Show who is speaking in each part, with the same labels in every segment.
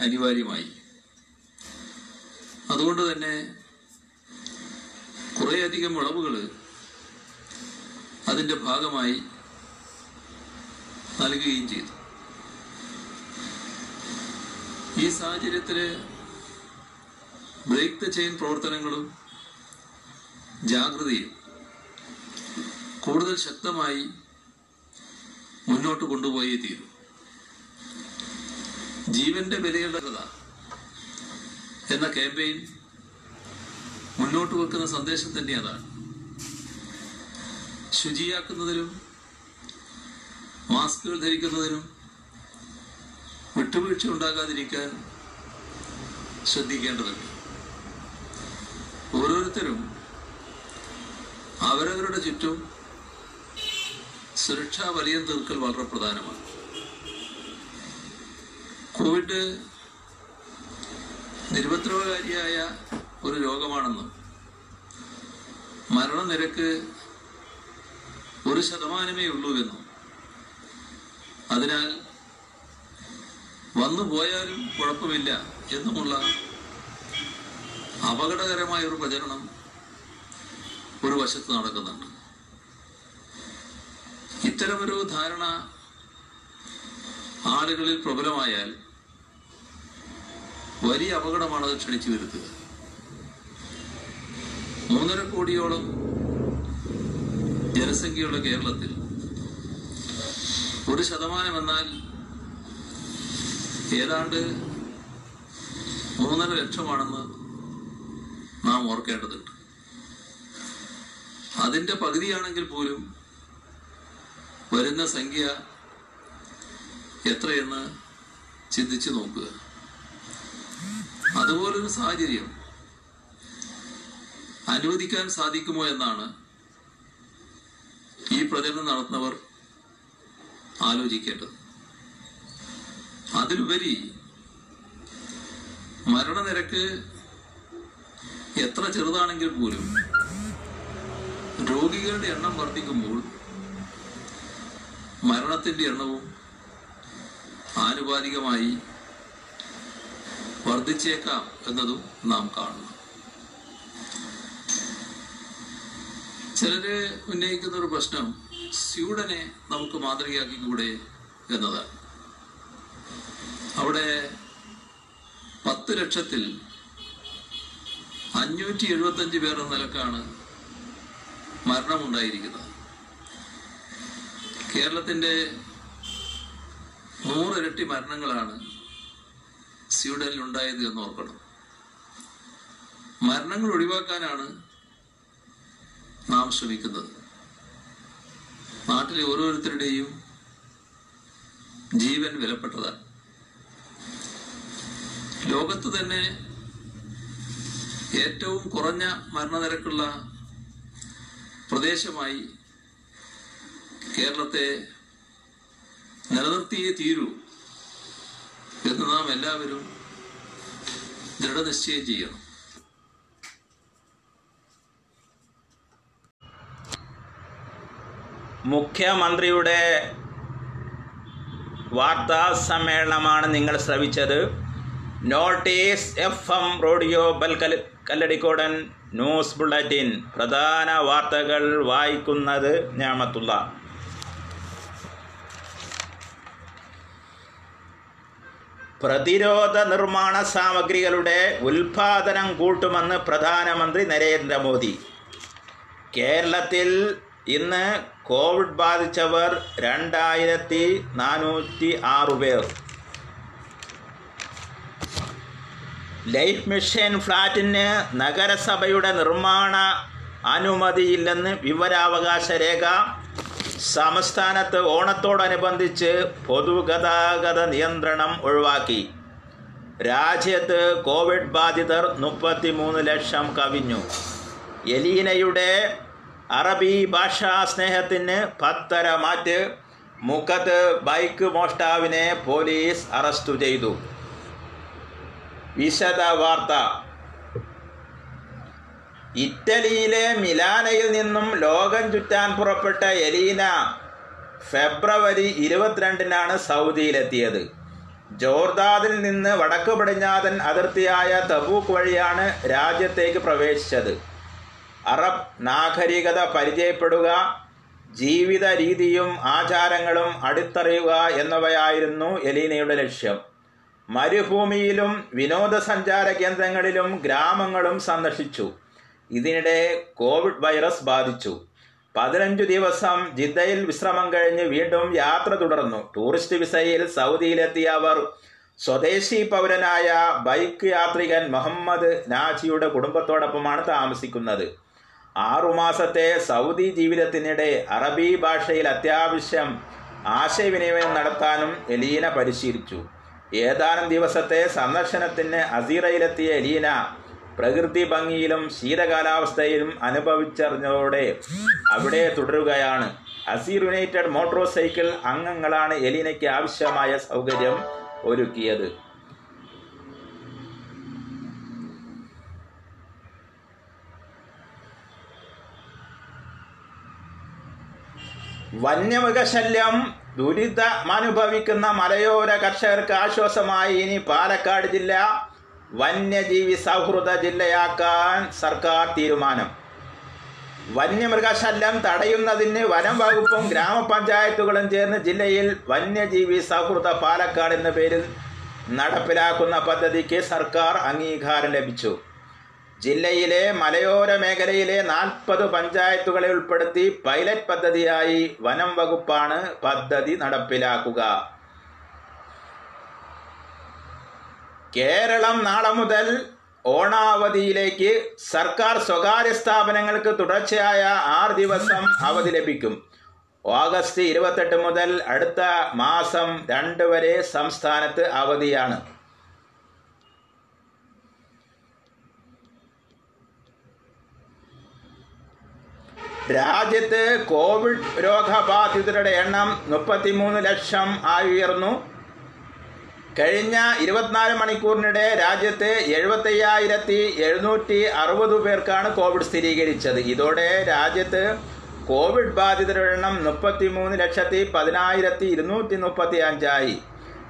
Speaker 1: അനിവാര്യമായി. അതുകൊണ്ട് തന്നെ കുറേയധികം വിളവുകൾ അതിന്റെ ഭാഗമായി നൽകുകയും ചെയ്തു. ഈ സാഹചര്യത്തിൽ ബ്രേക്ക് ദ ചെയിൻ പ്രവർത്തനങ്ങളും ജാഗ്രതയും കൂടുതൽ ശക്തമായി മുന്നോട്ട് കൊണ്ടുപോയേ തീരൂ. ജീവന്റെ വിലയുള്ളത്. എന്ന ക്യാമ്പയിൻ മുന്നോട്ട് വെക്കുന്ന സന്ദേശം തന്നെ അതാണ്. ശുചിയാക്കുന്നതിനും മാസ്കുകൾ ധരിക്കുന്നതിനും വിട്ടുവീഴ്ച ഉണ്ടാകാതിരിക്കാൻ ശ്രദ്ധിക്കേണ്ടതുണ്ട്. ഓരോരുത്തരും അവരവരുടെ ചുറ്റും സുരക്ഷാ വലയം തീർക്കൽ വളരെ പ്രധാനമാണ്. കോവിഡ് നിരുപദ്രവകാരിയായ ഒരു രോഗമാണെന്നും? മരണനിരക്ക് ഒരു ശതമാനമേ ഉള്ളൂ എന്നും അതിനാൽ വന്നു പോയാലും കുഴപ്പമില്ല എന്നുമുള്ള അപകടകരമായ ഒരു പ്രചരണം ഒരു വശത്ത് നടക്കുന്നുണ്ട്. ഇത്തരമൊരു ധാരണ ആളുകളിൽ പ്രബലമായാൽ വലിയ അപകടമാണ് അത് ക്ഷണിച്ചു വരുത്തുക. മൂന്നര കോടിയോളം ജനസംഖ്യയുള്ള കേരളത്തിൽ ഒരു ശതമാനം എന്നാൽ ഏതാണ്ട് മൂന്നര ലക്ഷമാണെന്ന് നാം ഓർക്കേണ്ടതുണ്ട്. അതിന്റെ പകുതിയാണെങ്കിൽ പോലും വരുന്ന സംഖ്യ എത്രയെന്ന് ചിന്തിച്ചു നോക്കുക. അതുപോലൊരു സാഹചര്യം. അനുവദിക്കാൻ സാധിക്കുമോ എന്നാണ് ഈ പ്രചരണം നടത്തുന്നവർ ആലോചിക്കേണ്ടത്. അതിലുപരി മരണനിരക്ക് എത്ര ചെറുതാണെങ്കിൽ പോലും രോഗികളുടെ എണ്ണം വർദ്ധിക്കുമ്പോൾ മരണത്തിന്റെ എണ്ണവും ആനുപാതികമായി വർദ്ധിച്ചേക്കാം എന്നതും നാം കാണുന്നു. ചിലര് ഉന്നയിക്കുന്ന ഒരു പ്രശ്നം സ്യൂഡനെ നമുക്ക് മാതൃകയാക്കിക്കൂടെ എന്നതാണ്. അവിടെ പത്ത് ലക്ഷത്തിൽ അഞ്ഞൂറ്റി എഴുപത്തഞ്ച് പേർ എന്ന നിലക്കാണ് മരണമുണ്ടായിരിക്കുന്നത്. കേരളത്തിന്റെ നൂറിരട്ടി മരണങ്ങളാണ് സ്വീഡനിൽ ഉണ്ടായത് എന്ന് ഓർക്കണം. മരണങ്ങൾ ഒഴിവാക്കാനാണ് നാം ശ്രമിക്കുന്നത്. നാട്ടിലെ ഓരോരുത്തരുടെയും ജീവൻ വിലപ്പെട്ടതാണ്. ലോകത്ത് തന്നെ ഏറ്റവും കുറഞ്ഞ മരണനിരക്കുള്ള പ്രദേശമായി കേരളത്തെ നിലനിർത്തിയേ തീരൂ. എന്ന് നാം എല്ലാവരും ദൃഢനിശ്ചയം ചെയ്യണം.
Speaker 2: മുഖ്യമന്ത്രിയുടെ വാർത്താ സമ്മേളനമാണ് നിങ്ങൾ ശ്രവിച്ചത്. നോട്ടീസ് എഫ് എം റേഡിയോ ബൽ കല്ലടിക്കോടൻ ന്യൂസ് ബുള്ളറ്റിൻ പ്രധാന വാർത്തകൾ വായിക്കുന്നത് ഞാമത്തുള്ള. പ്രതിരോധ നിർമ്മാണ സാമഗ്രികളുടെ ഉൽപാദനം കൂട്ടുമെന്ന് പ്രധാനമന്ത്രി നരേന്ദ്രമോദി. കേരളത്തിൽ ഇന്ന് കോവിഡ് ബാധിച്ചവർ രണ്ടായിരത്തി നാനൂറ്റി ആറ് പേർ. ലൈഫ് മിഷൻ ഫ്ലാറ്റിന് നഗരസഭയുടെ നിർമ്മാണ അനുമതിയില്ലെന്ന് വിവരാവകാശ രേഖ സംസ്ഥാനത്ത് ഓണത്തോടനുബന്ധിച്ച് പൊതുഗതാഗത നിയന്ത്രണം ഒഴിവാക്കി. രാജ്യത്ത് കോവിഡ് ബാധിതർ മുപ്പത്തിമൂന്ന് ലക്ഷം കവിഞ്ഞു. എലീനയുടെ അറബി ഭാഷാ സ്നേഹത്തിന് പത്തര മാറ്റ്. മുഖത്ത് ബൈക്ക് മോഷ്ടാവിനെ പോലീസ് അറസ്റ്റ് ചെയ്തു. വിശദ വാർത്ത ഇറ്റലിയിലെ മിലാനയിൽ നിന്നും ലോകം ചുറ്റാൻ പുറപ്പെട്ട എലീന ഫെബ്രുവരി ഇരുപത്തിരണ്ടിനാണ് സൗദിയിലെത്തിയത്. ജോർദാദിൽ നിന്ന് വടക്ക് പടിഞ്ഞാതൻ അതിർത്തിയായ തബൂക്ക് വഴിയാണ് രാജ്യത്തേക്ക് പ്രവേശിച്ചത്. അറബ് നാഗരികത പരിചയപ്പെടുക ജീവിത രീതിയും ആചാരങ്ങളും അടുത്തറിയുക എന്നിവയായിരുന്നു എലീനയുടെ ലക്ഷ്യം. മരുഭൂമിയിലും വിനോദസഞ്ചാര കേന്ദ്രങ്ങളിലും ഗ്രാമങ്ങളും സന്ദർശിച്ചു. ഇതിനിടെ കോവിഡ് വൈറസ് ബാധിച്ചു. പതിനഞ്ചു ദിവസം ജിദ്ദയിൽ വിശ്രമം കഴിഞ്ഞ് വീണ്ടും യാത്ര തുടർന്നു. ടൂറിസ്റ്റ് വിസയിൽ സൗദിയിലെത്തിയ അവർ സ്വദേശി പൗരനായ ബൈക്ക് യാത്രികൻ മുഹമ്മദ് നാജിയുടെ കുടുംബത്തോടൊപ്പമാണ് താമസിക്കുന്നത്. ആറുമാസത്തെ സൗദി ജീവിതത്തിനിടെ അറബി ഭാഷയിൽ അത്യാവശ്യം ആശയവിനിമയം നടത്താനും എലീന പരിശീലിച്ചു. ഏതാനും ദിവസത്തെ സന്ദർശനത്തിന് അസീറയിലെത്തിയ എലീന പ്രകൃതി ഭംഗിയിലും ശീതകാലാവസ്ഥയിലും അനുഭവിച്ചറിഞ്ഞതോടെ അവിടെ തുടരുകയാണ്. അസീർ യുണൈറ്റഡ് മോട്ടോർ സൈക്കിൾ അംഗങ്ങളാണ് എലിനയ്ക്ക് ആവശ്യമായ സൗകര്യം ഒരുക്കിയത്. വന്യമൃഗശല്യം ദുരിതമനുഭവിക്കുന്ന മലയോര കർഷകർക്ക് ആശ്വാസമായി. ഇനി പാലക്കാട് ജില്ല വന്യജീവി സൗഹൃദ ജില്ലയാക്കാൻ സർക്കാർ തീരുമാനം. വന്യമൃഗശല്യം തടയുന്നതിന് വനം വകുപ്പും ഗ്രാമപഞ്ചായത്തുകളും ചേർന്ന് ജില്ലയിൽ വന്യജീവി സൗഹൃദ പാലക്കാട് എന്ന പേരിൽ നടപ്പിലാക്കുന്ന പദ്ധതിക്ക് സർക്കാർ അംഗീകാരം ലഭിച്ചു. ജില്ലയിലെ മലയോര മേഖലയിലെ നാൽപ്പത് പഞ്ചായത്തുകളെ ഉൾപ്പെടുത്തി പൈലറ്റ് പദ്ധതിയായി വനം വകുപ്പാണ് പദ്ധതി നടപ്പിലാക്കുക. കേരളം നാളെ മുതൽ ഓണാവധിയിലേക്ക് സർക്കാർ സ്വകാര്യ സ്ഥാപനങ്ങൾക്ക് തുടർച്ചയായ ആറ് ദിവസം അവധി ലഭിക്കും. ഓഗസ്റ്റ് ഇരുപത്തെട്ട് മുതൽ അടുത്ത മാസം രണ്ട് വരെ സംസ്ഥാനത്ത് അവധിയാണ്. രാജ്യത്ത് കോവിഡ് രോഗബാധിതരുടെ എണ്ണം മുപ്പത്തിമൂന്ന് ലക്ഷം ആയി ഉയർന്നു. കഴിഞ്ഞ ഇരുപത്തിനാല് മണിക്കൂറിനിടെ രാജ്യത്ത് എഴുപത്തയ്യായിരത്തി എഴുന്നൂറ്റി അറുപത് പേർക്കാണ് കോവിഡ് സ്ഥിരീകരിച്ചത്. ഇതോടെ രാജ്യത്ത് കോവിഡ് ബാധിതരുടെ എണ്ണം മുപ്പത്തി മൂന്ന് ലക്ഷത്തി പതിനായിരത്തി ഇരുന്നൂറ്റി മുപ്പത്തി അഞ്ചായി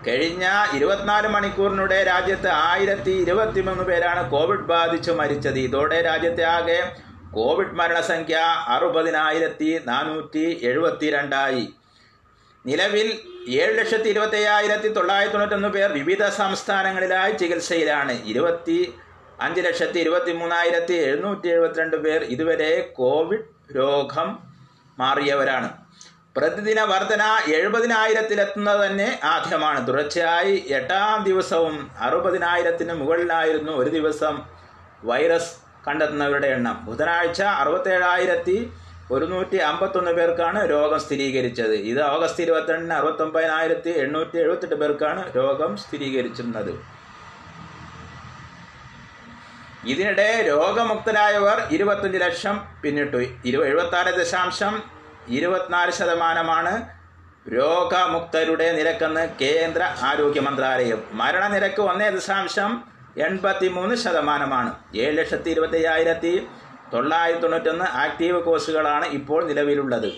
Speaker 2: കഴിഞ്ഞ ഇരുപത്തിനാല് മണിക്കൂറിനിടെ രാജ്യത്ത് ആയിരത്തി ഇരുപത്തി മൂന്ന് പേരാണ് കോവിഡ് ബാധിച്ച് മരിച്ചത്. ഇതോടെ രാജ്യത്തെ ആകെ കോവിഡ് മരണസംഖ്യ അറുപതിനായിരത്തി നാനൂറ്റി എഴുപത്തിരണ്ടായി. നിലവിൽ ഏഴ് ലക്ഷത്തി ഇരുപത്തി അയ്യായിരത്തി തൊള്ളായിരത്തി തൊണ്ണൂറ്റൊന്ന് പേർ വിവിധ സംസ്ഥാനങ്ങളിലായി ചികിത്സയിലാണ്. ഇരുപത്തി അഞ്ച് ലക്ഷത്തി ഇരുപത്തി മൂന്നായിരത്തി എഴുന്നൂറ്റി എഴുപത്തിരണ്ട് പേർ ഇതുവരെ കോവിഡ് രോഗം മാറിയവരാണ്. പ്രതിദിന വർധന എഴുപതിനായിരത്തിലെത്തുന്നത് തന്നെ ആദ്യമാണ്. തുടർച്ചയായി എട്ടാം ദിവസവും അറുപതിനായിരത്തിന് മുകളിലായിരുന്നു ഒരു ദിവസം വൈറസ് കണ്ടെത്തുന്നവരുടെ എണ്ണം. ബുധനാഴ്ച അറുപത്തേഴായിരത്തി ഒരുന്നൂറ്റി അമ്പത്തൊന്ന് പേർക്കാണ് രോഗം സ്ഥിരീകരിച്ചത്. ഇത് ഓഗസ്റ്റ് ഇരുപത്തിരണ്ടിന് അറുപത്തൊമ്പതിനായിരത്തി എണ്ണൂറ്റി എഴുപത്തെട്ട് പേർക്കാണ് രോഗം സ്ഥിരീകരിച്ചിരുന്നത്. ഇതിനിടെ രോഗമുക്തരായവർ ഇരുപത്തഞ്ച് ലക്ഷം പിന്നിട്ടു. ഇരു എഴുപത്താറ് ദശാംശം ഇരുപത്തിനാല് ശതമാനമാണ് രോഗമുക്തരുടെ നിരക്കെന്ന് കേന്ദ്ര ആരോഗ്യ മന്ത്രാലയം. മരണനിരക്ക് ഒന്നേ ദശാംശം എൺപത്തി മൂന്ന് ശതമാനമാണ്. ഏഴ് ലക്ഷത്തി ഇരുപത്തി അയ്യായിരത്തി തൊള്ളായിരത്തി തൊണ്ണൂറ്റൊന്ന് ആക്റ്റീവ് കോഴ്സുകളാണ് ഇപ്പോൾ നിലവിലുള്ളത്.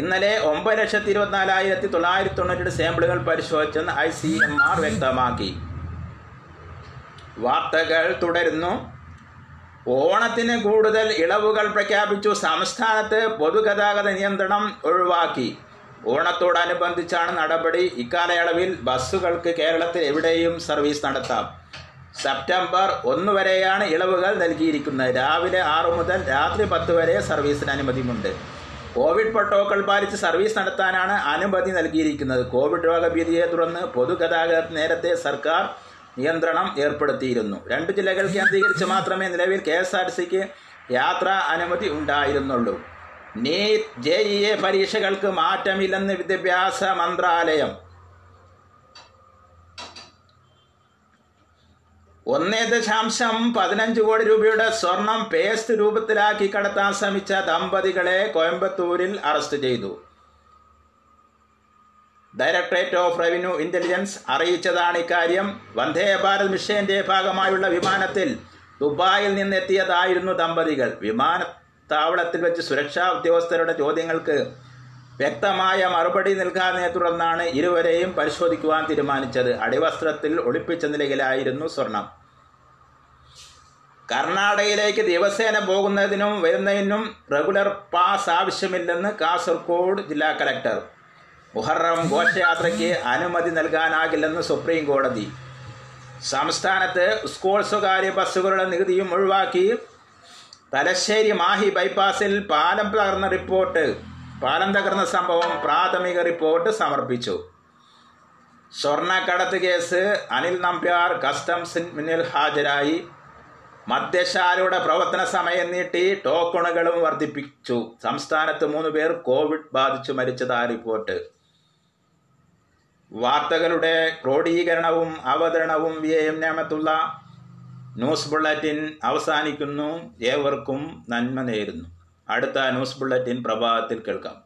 Speaker 2: ഇന്നലെ ഒമ്പത് ലക്ഷത്തി ഇരുപത്തിനാലായിരത്തി തൊള്ളായിരത്തി തൊണ്ണൂറ്റെട്ട് സാമ്പിളുകൾ പരിശോധിച്ചെന്ന് ഐ സി എം ആർ വ്യക്തമാക്കി. വാർത്തകൾ തുടരുന്നു. ഓണത്തിന് കൂടുതൽ ഇളവുകൾ പ്രഖ്യാപിച്ചു. സംസ്ഥാനത്ത് പൊതുഗതാഗത നിയന്ത്രണം ഒഴിവാക്കി. ഓണത്തോടനുബന്ധിച്ചാണ് നടപടി. ഇക്കാലയളവിൽ ബസ്സുകൾക്ക് കേരളത്തിൽ എവിടെയും സർവീസ് നടത്താം. സെപ്റ്റംബർ ഒന്ന് വരെയാണ് ഇളവുകൾ നൽകിയിരിക്കുന്നത്. രാവിലെ ആറു മുതൽ രാത്രി പത്ത് വരെ സർവീസിന് അനുമതിയുണ്ട് കോവിഡ് പ്രോട്ടോക്കോൾ പാലിച്ച് സർവീസ് നടത്താനാണ് അനുമതി നൽകിയിരിക്കുന്നത്. കോവിഡ് രോഗഭീതിയെ തുടർന്ന് പൊതുഗതാഗതത്തിന് നേരത്തെ സർക്കാർ നിയന്ത്രണം ഏർപ്പെടുത്തിയിരുന്നു. രണ്ട് ജില്ലകൾ കേന്ദ്രീകരിച്ച് മാത്രമേ നിലവിൽ കെ എസ് ആർ സിക്ക് യാത്രാ അനുമതി ഉണ്ടായിരുന്നുള്ളൂ. നീറ്റ് ജെ ഇ എ പരീക്ഷകൾക്ക് മാറ്റമില്ലെന്ന് വിദ്യാഭ്യാസ മന്ത്രാലയം ഒന്നേ ദശാംശം പതിനഞ്ച് കോടി രൂപയുടെ സ്വർണം പേസ്റ്റ് രൂപത്തിലാക്കി കടത്താൻ ശ്രമിച്ച ദമ്പതികളെ കോയമ്പത്തൂരിൽ അറസ്റ്റ് ചെയ്തു. ഡയറക്ടറേറ്റ് ഓഫ് റവന്യൂ ഇന്റലിജൻസ് അറിയിച്ചതാണ് ഇക്കാര്യം. വന്ദേ ഭാരത് മിഷന്റെ ഭാഗമായുള്ള വിമാനത്തിൽ ദുബായിൽ നിന്നെത്തിയതായിരുന്നു ദമ്പതികൾ. വിമാനത്താവളത്തിൽ വെച്ച് സുരക്ഷാ ഉദ്യോഗസ്ഥരുടെ ചോദ്യങ്ങൾക്ക് വ്യക്തമായ മറുപടി നൽകാതെ തുടർന്നാണ് ഇരുവരെയും പരിശോധിക്കുവാൻ തീരുമാനിച്ചത്. അടിവസ്ത്രത്തിൽ ഒളിപ്പിച്ച നിലയിലായിരുന്നു സ്വർണം. കർണാടകയിലേക്ക് ദിവസേന പോകുന്നതിനും വരുന്നതിനും റെഗുലർ പാസ് ആവശ്യമില്ലെന്ന് കാസർഗോഡ് ജില്ലാ കലക്ടർ. മുഹറം ഘോഷയാത്രയ്ക്ക് അനുമതി നൽകാനാകില്ലെന്ന് സുപ്രീം കോടതി. സംസ്ഥാനത്ത് സ്കൂൾ സ്വകാര്യ ബസ്സുകളുടെ നികുതിയും ഒഴിവാക്കി. തലശ്ശേരി മാഹി ബൈപ്പാസിൽ പാലം തകർന്ന റിപ്പോർട്ട്. പാലം തകർന്ന സംഭവം പ്രാഥമിക റിപ്പോർട്ട് സമർപ്പിച്ചു. സ്വർണക്കടത്ത് കേസ് അനിൽ നമ്പ്യാർ കസ്റ്റംസ് മുന്നിൽ ഹാജരായി. മദ്യശാലയുടെ പ്രവർത്തന സമയം നീട്ടി ടോക്കണുകളും വർദ്ധിപ്പിച്ചു. സംസ്ഥാനത്ത് മൂന്ന് പേർ കോവിഡ് ബാധിച്ചു മരിച്ചതാ റിപ്പോർട്ട്. വാർത്തകളുടെ ക്രോഡീകരണവും അവതരണവും വി എം ന്യൂസ് ബുള്ളറ്റിൻ അവസാനിക്കുന്നു. ഏവർക്കും നന്മ നേരുന്നു. അടുത്ത ന്യൂസ് ബുള്ളറ്റിൻ പ്രഭാതത്തിൽ കേൾക്കാം.